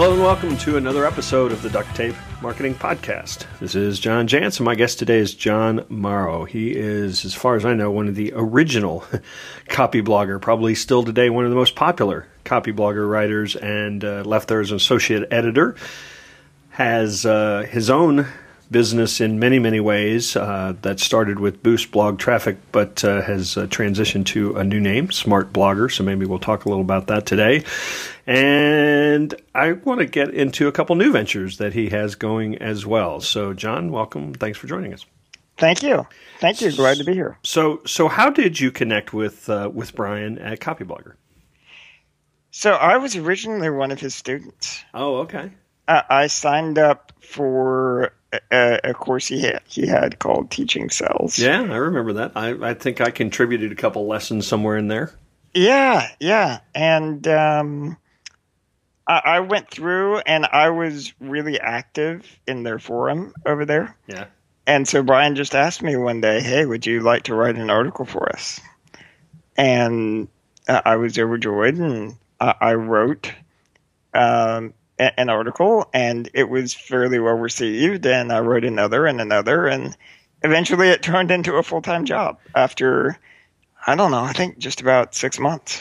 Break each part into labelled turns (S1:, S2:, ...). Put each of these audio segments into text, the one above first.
S1: Hello and welcome to another episode of the Duct Tape Marketing Podcast. This is John Jantsch, and my guest today is Jon Morrow. He is, as far as I know, one of the original Copyblogger, probably still today one of the most popular Copyblogger writers, and uh, left there as an associate editor. Has uh, his own business in many, many ways uh, that started with Boost blog traffic, but uh, has uh, transitioned to a new name, Smart Blogger. So maybe we'll talk a little about that today. And I want to get into a couple new ventures that he has going as well. So, Jon, welcome. Thanks for joining us.
S2: Thank you. Thank you. Glad to be here.
S1: So, so how did you connect with uh, with Brian at Copyblogger?
S2: So, I was originally one of his students.
S1: Oh, okay.
S2: Uh, I signed up for a, a, course he had, he had called Teaching Sells.
S1: Yeah, I remember that. I, I think I contributed a couple lessons somewhere in there.
S2: Yeah, yeah, and um, I, I went through and I was really active in their forum over there.
S1: Yeah.
S2: And so Brian just asked me one day, "Hey, would you like to write an article for us?" And uh, I was overjoyed, and I, I wrote um, an article, and it was fairly well received. And I wrote another and another, and eventually it turned into a full time job after I don't know, I think just about six months.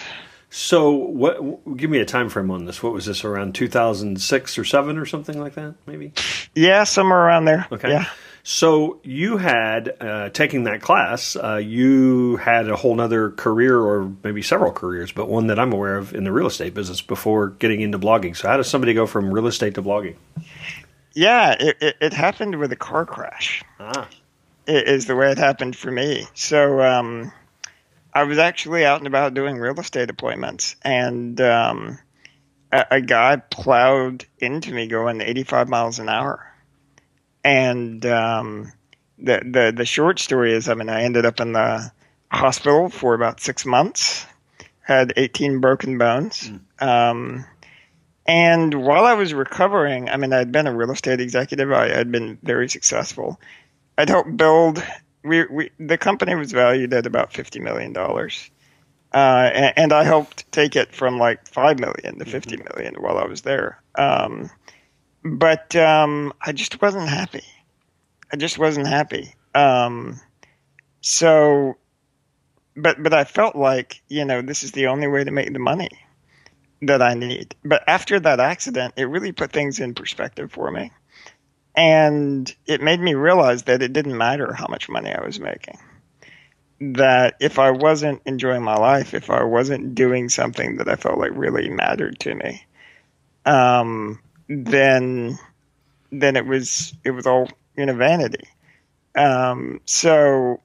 S1: So, what? Give me a time frame on this. What was this around 2006 or seven or something like that? Maybe.
S2: Yeah, somewhere around there.
S1: Okay.
S2: Yeah.
S1: So you had uh, taking that class. Uh, you had a whole other career, or maybe several careers, but one that I'm aware of in the real estate business before getting into blogging. So how does somebody go from real estate to blogging?
S2: Yeah, it, it, it happened with a car crash.
S1: Ah.
S2: It is the way it happened for me. So. Um, I was actually out and about doing real estate appointments, and um, a, a, guy plowed into me going 85 miles an hour. And um, the, the the short story is, I mean, I ended up in the hospital for about six months, had 18 broken bones. Mm. Um, and while I was recovering, I mean, I'd been a real estate executive. I had been very successful. I'd helped build we, we the company was valued at about fifty million dollars, uh, and, and, I helped take it from like five million to fifty mm-hmm. while I was there. Um, but um, I just wasn't happy. I just wasn't happy. Um, so, but but I felt like you know this is the only way to make the money that I need. But after that accident, it really put things in perspective for me. And it made me realize that it didn't matter how much money I was making. That if I wasn't enjoying my life, if I wasn't doing something that I felt like really mattered to me, um, then then it was it was all in a vanity. Um, so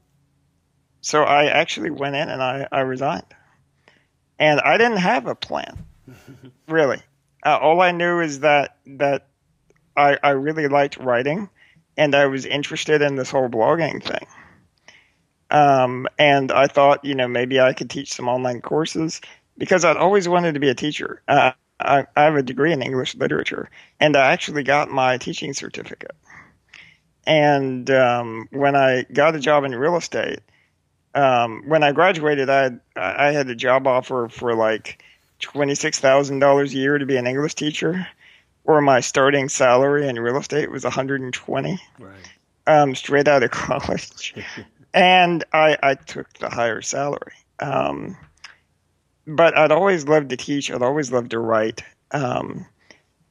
S2: so I actually went in and I, I resigned, and I didn't have a plan, really. Uh, all I knew is that that I, I really liked writing and I was interested in this whole blogging thing. Um, and I thought, you know, maybe I could teach some online courses because I'd always wanted to be a teacher. Uh, I, I have a degree in English literature, and I actually got my teaching certificate. And um, when I got a job in real estate, um, when I graduated, I had, I had a job offer for like twenty six thousand dollars a year to be an English teacher or my starting salary in real estate was 120 right. um, straight out of college and I, I took the higher salary um, but i'd always loved to teach i'd always loved to write um,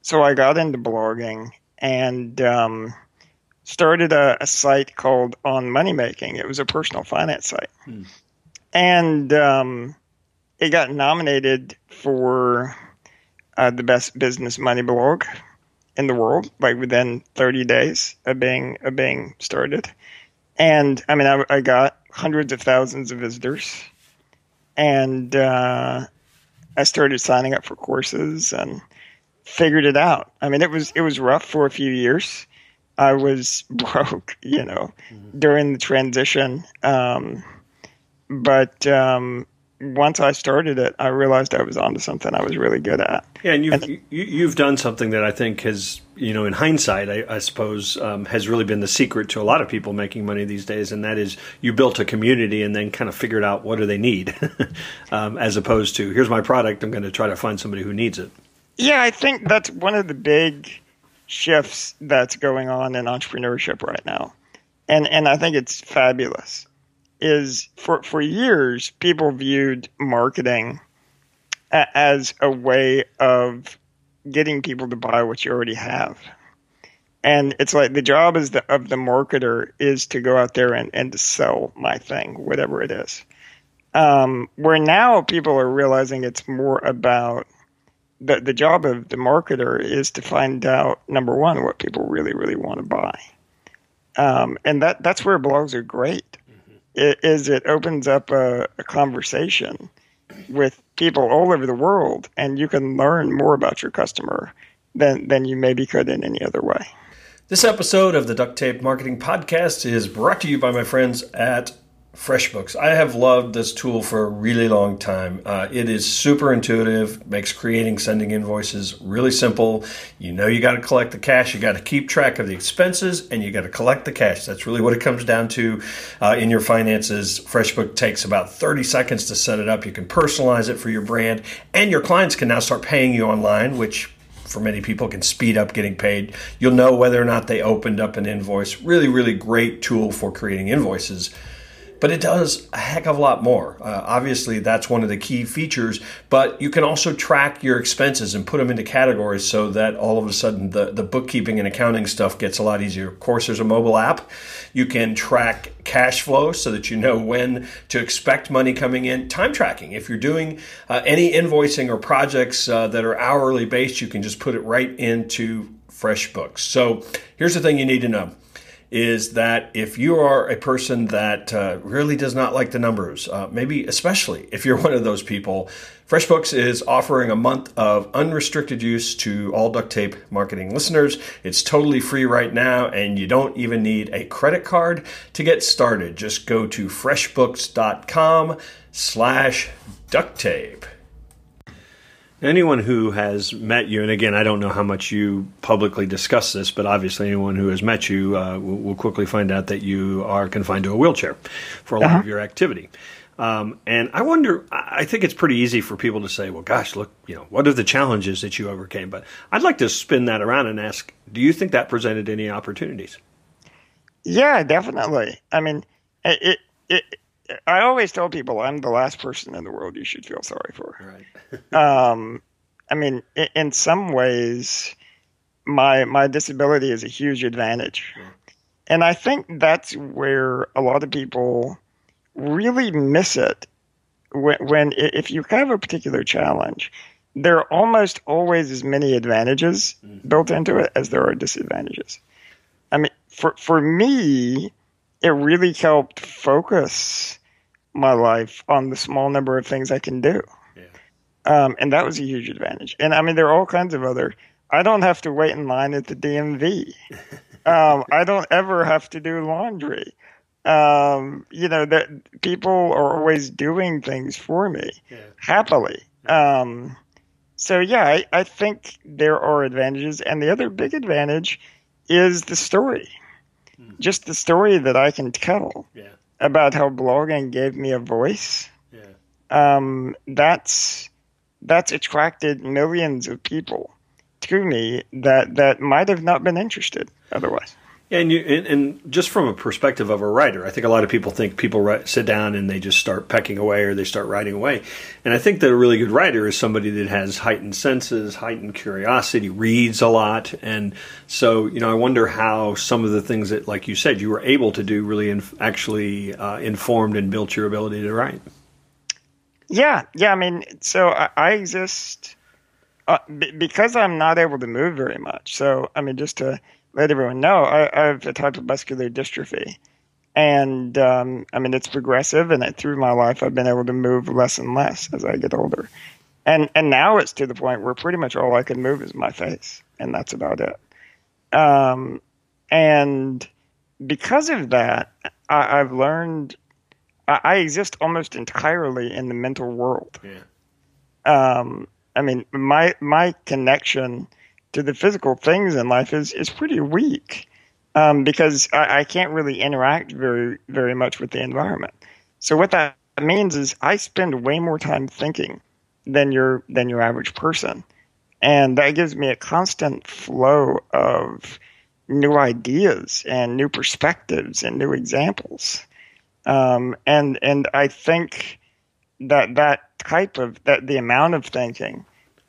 S2: so i got into blogging and um, started a, a, site called on money making it was a personal finance site hmm. and um, it got nominated for uh, the best business money blog in the world, like within 30 days of being of being started. And I mean, I, I got hundreds of thousands of visitors, and uh, I started signing up for courses and figured it out. I mean, it was it was rough for a few years. I was broke, you know, mm-hmm. during the transition. Um, but um, once I started it, I realized I was onto something I was really good at.
S1: Yeah, and you've and, you, have done something that I think has, you know, in hindsight, I, I suppose, um, has really been the secret to a lot of people making money these days, and that is you built a community and then kind of figured out what do they need, um, as opposed to here's my product, I'm going to try to find somebody who needs it.
S2: Yeah, I think that's one of the big shifts that's going on in entrepreneurship right now. And and I think it's fabulous. Is for for years people viewed marketing as a way of getting people to buy what you already have. And it's like the job is the, of the marketer is to go out there and, and to sell my thing, whatever it is. Um, where now people are realizing it's more about the, the job of the marketer is to find out number one what people really really want to buy um, and that that's where blogs are great is it opens up a, a, conversation with people all over the world and you can learn more about your customer than than you maybe could in any other way.
S1: This episode of the duct tape marketing podcast is brought to you by my friends at FreshBooks. I have loved this tool for a really long time. Uh, it is super intuitive, makes creating, sending invoices really simple. You know, you got to collect the cash, you got to keep track of the expenses, and you got to collect the cash. That's really what it comes down to uh, in your finances. FreshBook takes about 30 seconds to set it up. You can personalize it for your brand, and your clients can now start paying you online, which for many people can speed up getting paid. You'll know whether or not they opened up an invoice. Really, really great tool for creating invoices but it does a heck of a lot more. Uh, obviously, that's one of the key features, but you can also track your expenses and put them into categories so that all of a sudden the, the bookkeeping and accounting stuff gets a lot easier. Of course, there's a mobile app. You can track cash flow so that you know when to expect money coming in. Time tracking. If you're doing uh, any invoicing or projects uh, that are hourly based, you can just put it right into FreshBooks. So here's the thing you need to know is that if you are a person that uh, really does not like the numbers, uh, maybe especially if you're one of those people, FreshBooks is offering a month of unrestricted use to all duct tape marketing listeners. It's totally free right now, and you don't even need a credit card to get started. Just go to freshbooks.com slash duct tape. Anyone who has met you, and again, I don't know how much you publicly discuss this, but obviously, anyone who has met you uh, will, will, quickly find out that you are confined to a wheelchair for a lot uh-huh. of your activity. Um, and I wonder, I think it's pretty easy for people to say, well, gosh, look, you know, what are the challenges that you overcame? But I'd like to spin that around and ask, do you think that presented any opportunities?
S2: Yeah, definitely. I mean, it, it, I always tell people I'm the last person in the world you should feel sorry for. Right. um, I mean, in, in, some ways, my my disability is a huge advantage, and I think that's where a lot of people really miss it. When, when if you have a particular challenge, there are almost always as many advantages mm-hmm. built into it as there are disadvantages. I mean, for for me, it really helped focus my life on the small number of things I can do. Yeah. Um, and that was a huge advantage. And I mean, there are all kinds of other. I don't have to wait in line at the DMV. um, I don't ever have to do laundry. Um, you know that people are always doing things for me yeah. happily. Um, so yeah, I, I think there are advantages, and the other big advantage is the story just the story that I can tell yeah. About how blogging gave me a voice. Yeah. Um, that's that's attracted millions of people to me that that might have not been interested otherwise.
S1: And you and, and, just from a perspective of a writer, I think a lot of people think people write, sit down and they just start pecking away or they start writing away. And I think that a really good writer is somebody that has heightened senses, heightened curiosity, reads a lot, and so you know I wonder how some of the things that, like you said, you were able to do really actually uh, informed and built your ability to write.
S2: Yeah, yeah. I mean, so I, I exist uh, b- because I'm not able to move very much. So I mean, just to let everyone know, I, I have a type of muscular dystrophy. And um, I mean, it's progressive, and through my life, I've been able to move less and less as I get older. And and now it's to the point where pretty much all I can move is my face, and that's about it. Um, and because of that, I, have learned I, I, exist almost entirely in the mental world. Yeah. Um, I mean, my my connection to the physical things in life is is pretty weak um, because I, I, can't really interact very very much with the environment. So what that means is I spend way more time thinking than your than your average person, and that gives me a constant flow of new ideas and new perspectives and new examples. Um, and and I think that that type of that the amount of thinking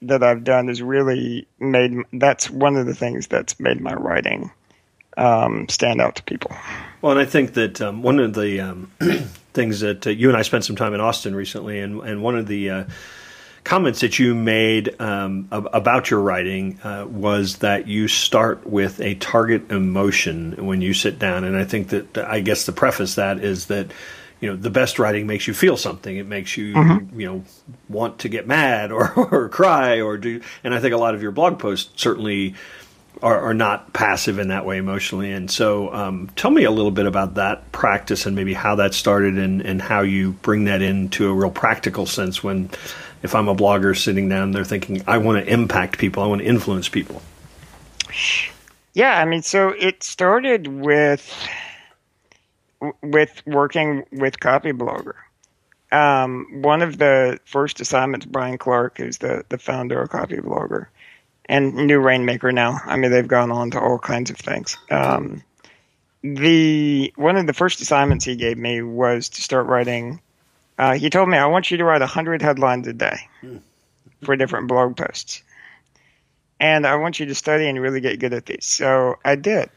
S2: that I've done has really made that's one of the things that's made my writing um, stand out to people.
S1: Well, and I think that um, one of the um, things that uh, you and I spent some time in Austin recently, and and one of the uh, comments that you made um, about your writing uh, was that you start with a target emotion when you sit down, and I think that I guess the preface that is that you know the best writing makes you feel something. It makes you mm-hmm. you know want to get mad or, or cry or do. And I think a lot of your blog posts certainly are, are not passive in that way emotionally. And so, um, tell me a little bit about that practice and maybe how that started and, and how you bring that into a real practical sense when, if I'm a blogger sitting down there thinking, I want to impact people, I want to influence people.
S2: Yeah, I mean, so it started with with working with Copyblogger. Um, one of the first assignments, Brian Clark, who's the, the founder of Copyblogger, and New Rainmaker now. I mean, they've gone on to all kinds of things. Um, the one of the first assignments he gave me was to start writing. Uh, he told me, "I want you to write hundred headlines a day for different blog posts, and I want you to study and really get good at these." So I did,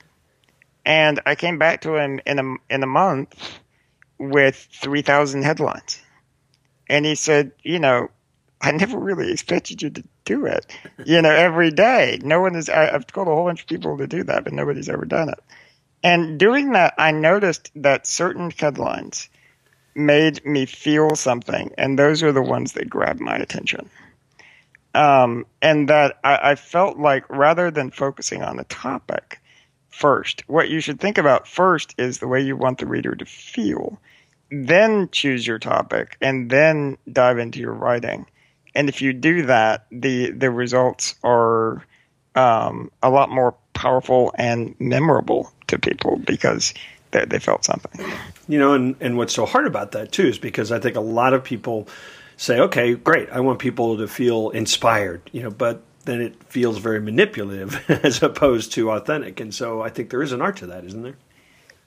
S2: and I came back to him in a in a month with three thousand headlines, and he said, "You know, I never really expected you to do it. You know, every day. No one is. I, have told a whole bunch of people to do that, but nobody's ever done it. And doing that, I noticed that certain headlines made me feel something, and those are the ones that grabbed my attention. Um, and that I, I felt like rather than focusing on the topic first, what you should think about first is the way you want the reader to feel. Then choose your topic, and then dive into your writing and if you do that, the the results are um, a lot more powerful and memorable to people because they, they felt something.
S1: You know, and, and what's so hard about that too is because I think a lot of people say, okay, great, I want people to feel inspired, you know, but then it feels very manipulative as opposed to authentic. And so I think there is an art to that, isn't there?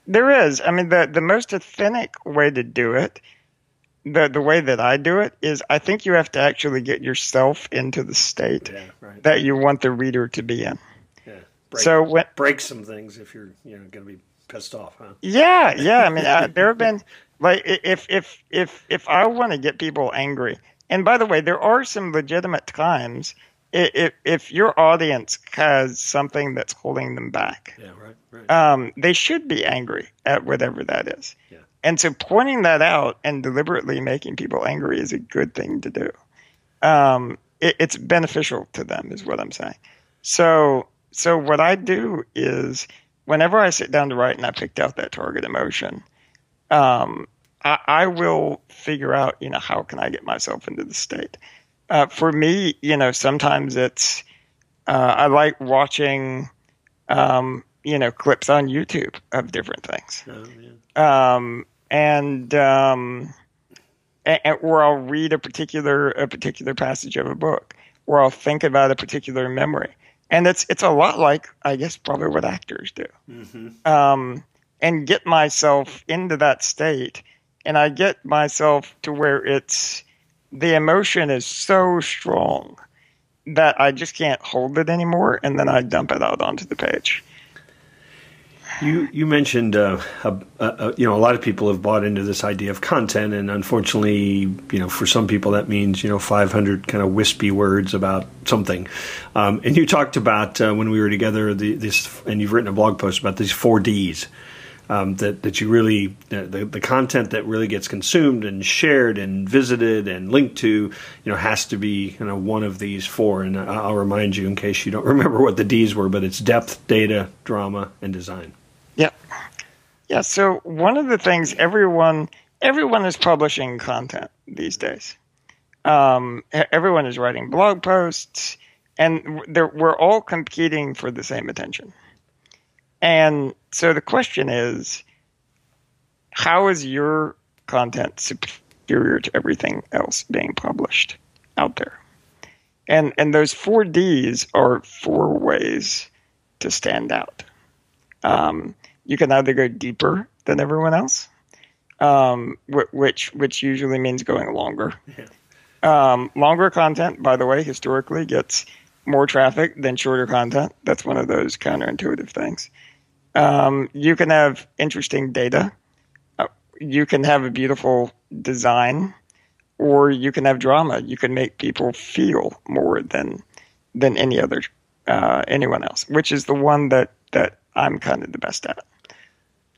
S2: There is. I mean, the, the most authentic way to do it the the way that I do it is I think you have to actually get yourself into the state yeah, right. that you want the reader to be in.
S1: Yeah. Break, so when, break some things if you're you know going to be pissed off, huh?
S2: Yeah, yeah. I mean, I, there have been like if if if if I want to get people angry, and by the way, there are some legitimate times if if your audience has something that's holding them back,
S1: yeah, right, right.
S2: Um, they should be angry at whatever that is. Yeah. And so pointing that out and deliberately making people angry is a good thing to do. Um, it, it's beneficial to them, is what I'm saying. So, so what I do is whenever I sit down to write and I picked out that target emotion, um, I, I, will figure out, you know, how can I get myself into the state. Uh, for me, you know, sometimes it's uh, I like watching, um, you know, clips on YouTube of different things. Oh, yeah. um, and um, and, or I'll read a particular a particular passage of a book, or I'll think about a particular memory, and it's it's a lot like I guess probably what actors do, mm-hmm. um, and get myself into that state, and I get myself to where it's the emotion is so strong that I just can't hold it anymore, and then I dump it out onto the page.
S1: You you mentioned uh, you know a lot of people have bought into this idea of content, and unfortunately, you know, for some people that means you know 500 kind of wispy words about something. Um, and you talked about uh, when we were together the, this, and you've written a blog post about these four Ds. Um, that that you really the the content that really gets consumed and shared and visited and linked to you know has to be you know one of these four and I'll remind you in case you don't remember what the D's were but it's depth data drama and design
S2: yeah Yeah. So one of the things everyone everyone is publishing content these days. Um, everyone is writing blog posts, and we're all competing for the same attention. And so the question is, how is your content superior to everything else being published out there? And and those four Ds are four ways to stand out. Um, you can either go deeper than everyone else, um, which which usually means going longer. Yeah. Um, longer content, by the way, historically gets more traffic than shorter content. That's one of those counterintuitive things. Um, you can have interesting data. Uh, you can have a beautiful design, or you can have drama. You can make people feel more than than any other uh, anyone else, which is the one that that I'm kind of the best at.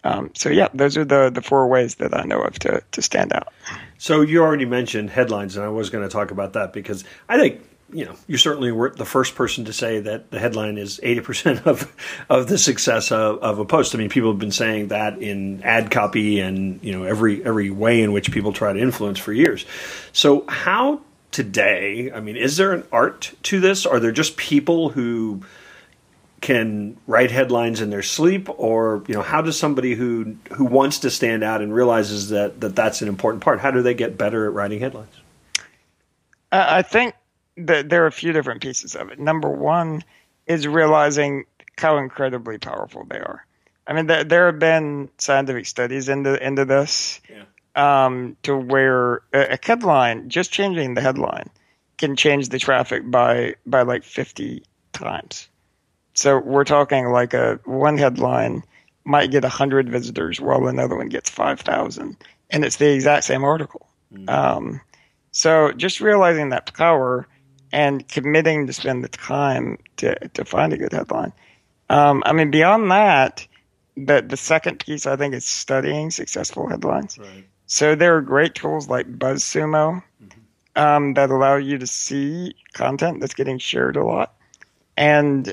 S2: Um, so yeah, those are the the four ways that I know of to to stand out.
S1: So you already mentioned headlines, and I was going to talk about that because I think you know you certainly weren't the first person to say that the headline is eighty percent of of the success of, of, a post. I mean, people have been saying that in ad copy and you know every every way in which people try to influence for years. So how today? I mean, is there an art to this? Are there just people who can write headlines in their sleep or you know how does somebody who who wants to stand out and realizes that, that that's an important part how do they get better at writing headlines
S2: i think there are a few different pieces of it number one is realizing how incredibly powerful they are i mean there, there have been scientific studies into into this yeah. um, to where a, a headline just changing the headline can change the traffic by by like 50 times so we're talking like a one headline might get 100 visitors while another one gets 5,000. And it's the exact same article. Mm-hmm. Um, so just realizing that power and committing to spend the time to, to find a good headline. Um, I mean, beyond that, the, the second piece I think is studying successful headlines. Right. So there are great tools like BuzzSumo mm-hmm. um, that allow you to see content that's getting shared a lot. And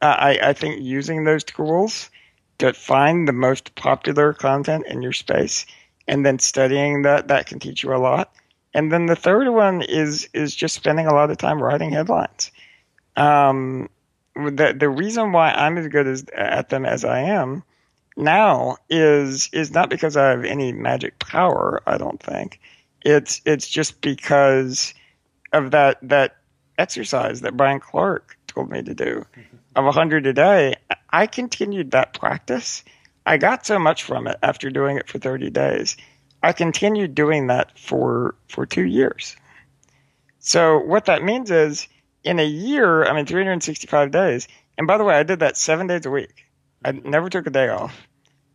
S2: I, I think using those tools to find the most popular content in your space and then studying that that can teach you a lot. And then the third one is is just spending a lot of time writing headlines. Um, the the reason why I'm as good as at them as I am now is is not because I have any magic power. I don't think it's it's just because of that that exercise that Brian Clark told me to do. Of 100 a day, I continued that practice. I got so much from it after doing it for 30 days. I continued doing that for for 2 years. So what that means is in a year, I mean 365 days. And by the way, I did that 7 days a week. I never took a day off.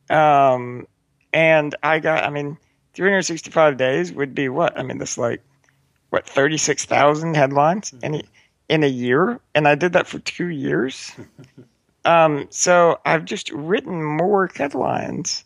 S2: Um, and I got I mean 365 days would be what? I mean this like what 36,000 headlines. Any in a year, and I did that for two years. um, so I've just written more headlines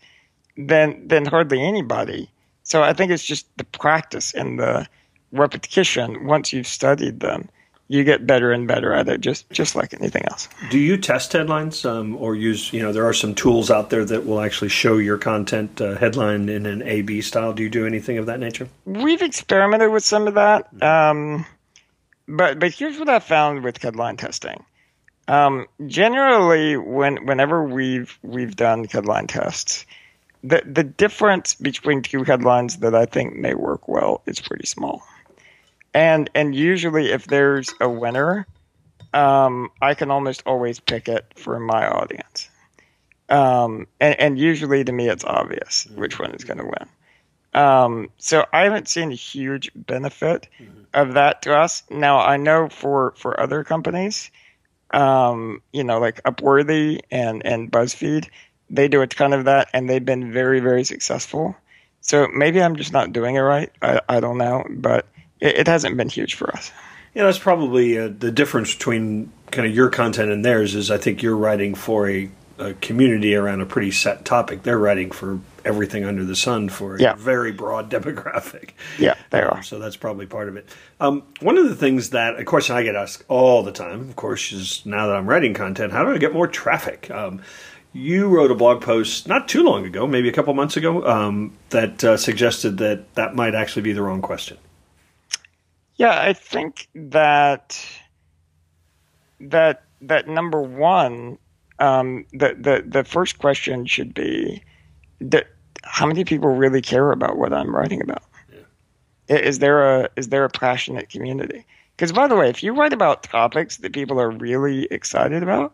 S2: than than hardly anybody. So I think it's just the practice and the repetition. Once you've studied them, you get better and better at it, just just like anything else.
S1: Do you test headlines, um, or use you know there are some tools out there that will actually show your content uh, headline in an A B style? Do you do anything of that nature?
S2: We've experimented with some of that. Um, but but here's what I found with headline testing. Um, generally, when whenever we've we've done headline tests, the the difference between two headlines that I think may work well is pretty small. And and usually, if there's a winner, um, I can almost always pick it for my audience. Um, and, and usually, to me, it's obvious which one is going to win. Um, so I haven't seen a huge benefit mm-hmm. of that to us. Now I know for for other companies, um, you know, like Upworthy and and BuzzFeed, they do a ton of that, and they've been very very successful. So maybe I'm just not doing it right. I, I don't know, but it, it hasn't been huge for us.
S1: Yeah, that's probably uh, the difference between kind of your content and theirs. Is I think you're writing for a, a community around a pretty set topic. They're writing for everything under the sun for a yeah. very broad demographic.
S2: Yeah, they are.
S1: So that's probably part of it. Um, one of the things that a question I get asked all the time, of course, is now that I'm writing content, how do I get more traffic? Um, you wrote a blog post not too long ago, maybe a couple months ago, um, that uh, suggested that that might actually be the wrong question.
S2: Yeah, I think that that that number one, um, the the the first question should be that how many people really care about what I'm writing about? Yeah. Is there a is there a passionate community? Because by the way, if you write about topics that people are really excited about,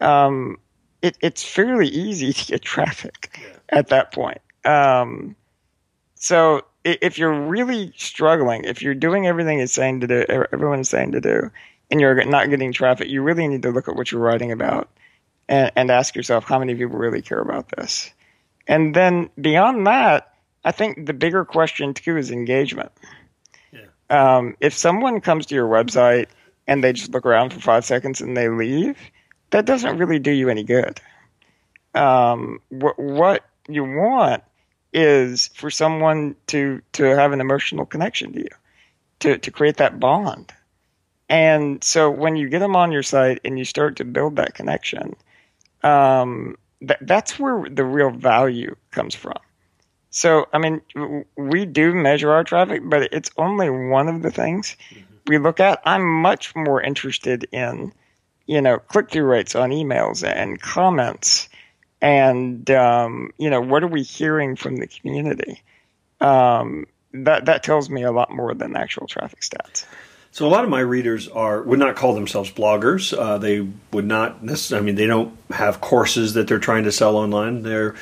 S2: um, it, it's fairly easy to get traffic yeah. at that point. Um, so if you're really struggling, if you're doing everything it's saying to do, everyone's saying to do, and you're not getting traffic, you really need to look at what you're writing about and, and ask yourself how many people really care about this. And then beyond that, I think the bigger question too is engagement. Yeah. Um, if someone comes to your website and they just look around for five seconds and they leave, that doesn't really do you any good. Um, what, what you want is for someone to to have an emotional connection to you, to to create that bond. And so when you get them on your site and you start to build that connection, um, th- that's where the real value comes from. So, I mean, we do measure our traffic, but it's only one of the things mm-hmm. we look at. I'm much more interested in, you know, click through rates on emails and comments. And um, you know what are we hearing from the community? Um, that that tells me a lot more than actual traffic stats.
S1: So a lot of my readers are would not call themselves bloggers. Uh, they would not necessarily i mean they don't have courses that they're trying to sell online. They're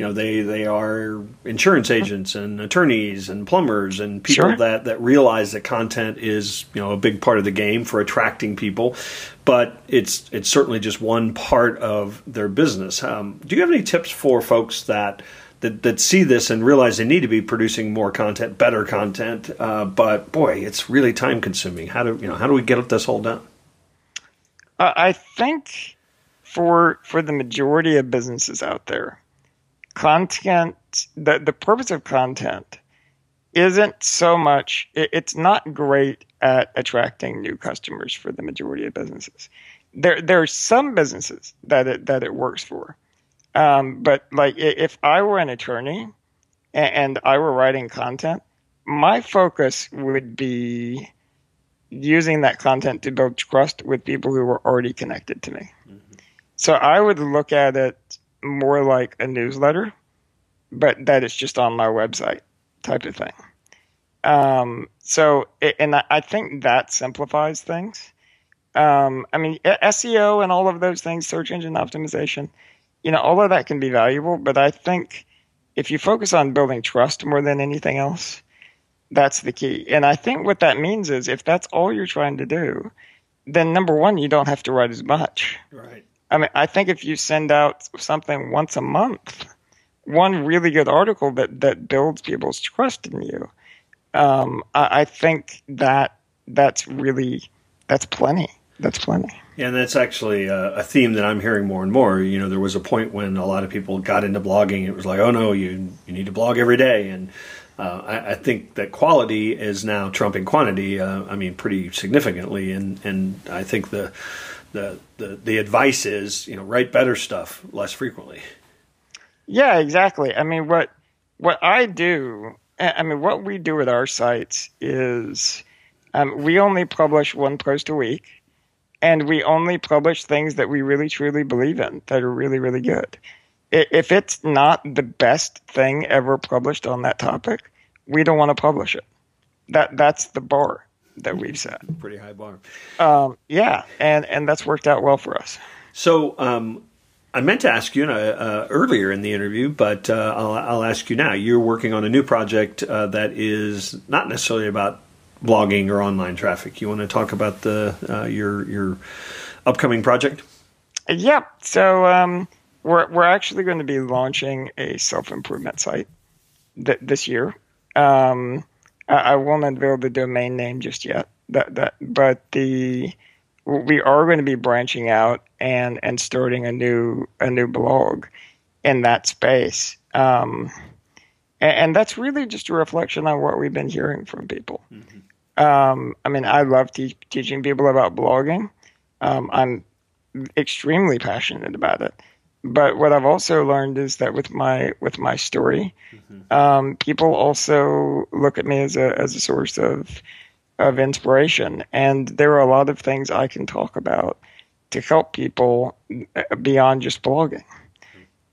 S1: you know they they are insurance agents and attorneys and plumbers and people sure. that that realize that content is you know a big part of the game for attracting people but it's it's certainly just one part of their business. Um, do you have any tips for folks that, that that see this and realize they need to be producing more content, better content? Uh, but boy, it's really time consuming. How do you know? How do we get this all done?
S2: Uh, I think for for the majority of businesses out there, content the the purpose of content isn't so much. It, it's not great at attracting new customers for the majority of businesses. There, there are some businesses that it, that it works for. Um, but like if I were an attorney and, and I were writing content, my focus would be using that content to build trust with people who were already connected to me. Mm-hmm. So I would look at it more like a newsletter, but that is just on my website type of thing. Um, so, and I think that simplifies things. Um, I mean, SEO and all of those things, search engine optimization, you know, all of that can be valuable. But I think if you focus on building trust more than anything else, that's the key. And I think what that means is if that's all you're trying to do, then number one, you don't have to write as much.
S1: Right.
S2: I mean, I think if you send out something once a month, one really good article that, that builds people's trust in you, um, I, I think that that's really that's plenty. That's plenty.
S1: And that's actually a, a, theme that I'm hearing more and more. You know, there was a point when a lot of people got into blogging. It was like, oh no, you you need to blog every day, and uh, I, I, think that quality is now trumping quantity. Uh, I mean, pretty significantly, and and I think the, the the the advice is you know write better stuff less frequently.
S2: Yeah, exactly. I mean, what what I do I mean, what we do with our sites is um, we only publish one post a week, and we only publish things that we really truly believe in that are really really good. If it's not the best thing ever published on that topic, we don't want to publish it. That that's the bar that we've set.
S1: Pretty high bar.
S2: Um, yeah, and and that's worked out well for us.
S1: So um, I meant to ask you uh, uh, earlier in the interview, but uh, I'll, I'll, ask you now. You're working on a new project uh, that is not necessarily about blogging or online traffic. You want to talk about the uh, your your upcoming project?
S2: Yeah. So um, we're we're actually going to be launching a self improvement site th- this year. Um, I, I won't unveil the domain name just yet. That that, but the we are going to be branching out and and starting a new a new blog in that space. Um, and, and, that's really just a reflection on what we've been hearing from people. Mm-hmm. Um, I mean, I love te- teaching people about blogging. Um, I'm extremely passionate about it. But what I've also learned is that with my with my story, mm-hmm. Um, people also look at me as a as a source of of inspiration. And there are a lot of things I can talk about to help people beyond just blogging.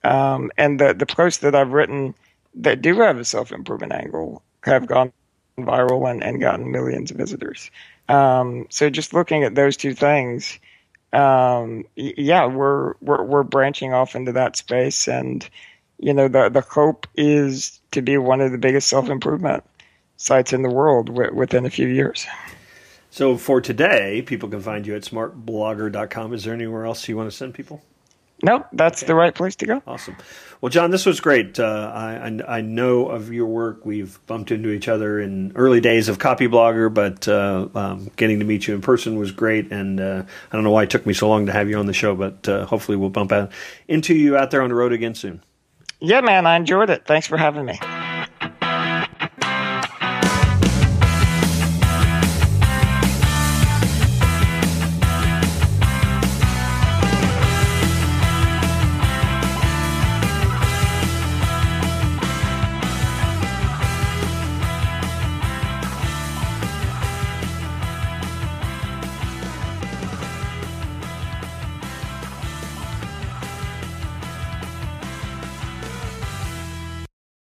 S2: Um, and the, the posts that I've written that do have a self improvement angle have gone viral and, and gotten millions of visitors. Um, so just looking at those two things, um, yeah, we're, we're we're branching off into that space, and you know the the hope is to be one of the biggest self improvement sites in the world w- within a few years.
S1: So for today, people can find you at smartblogger.com. Is there anywhere else you want to send people?
S2: Nope, that's okay. the right place to go.
S1: Awesome. Well, Jon, this was great. Uh, I, I, know of your work. We've bumped into each other in early days of Copyblogger, but uh, um, getting to meet you in person was great. And uh, I don't know why it took me so long to have you on the show, but uh, hopefully we'll bump out into you out there on the road again soon.
S2: Yeah, man, I enjoyed it. Thanks for having me.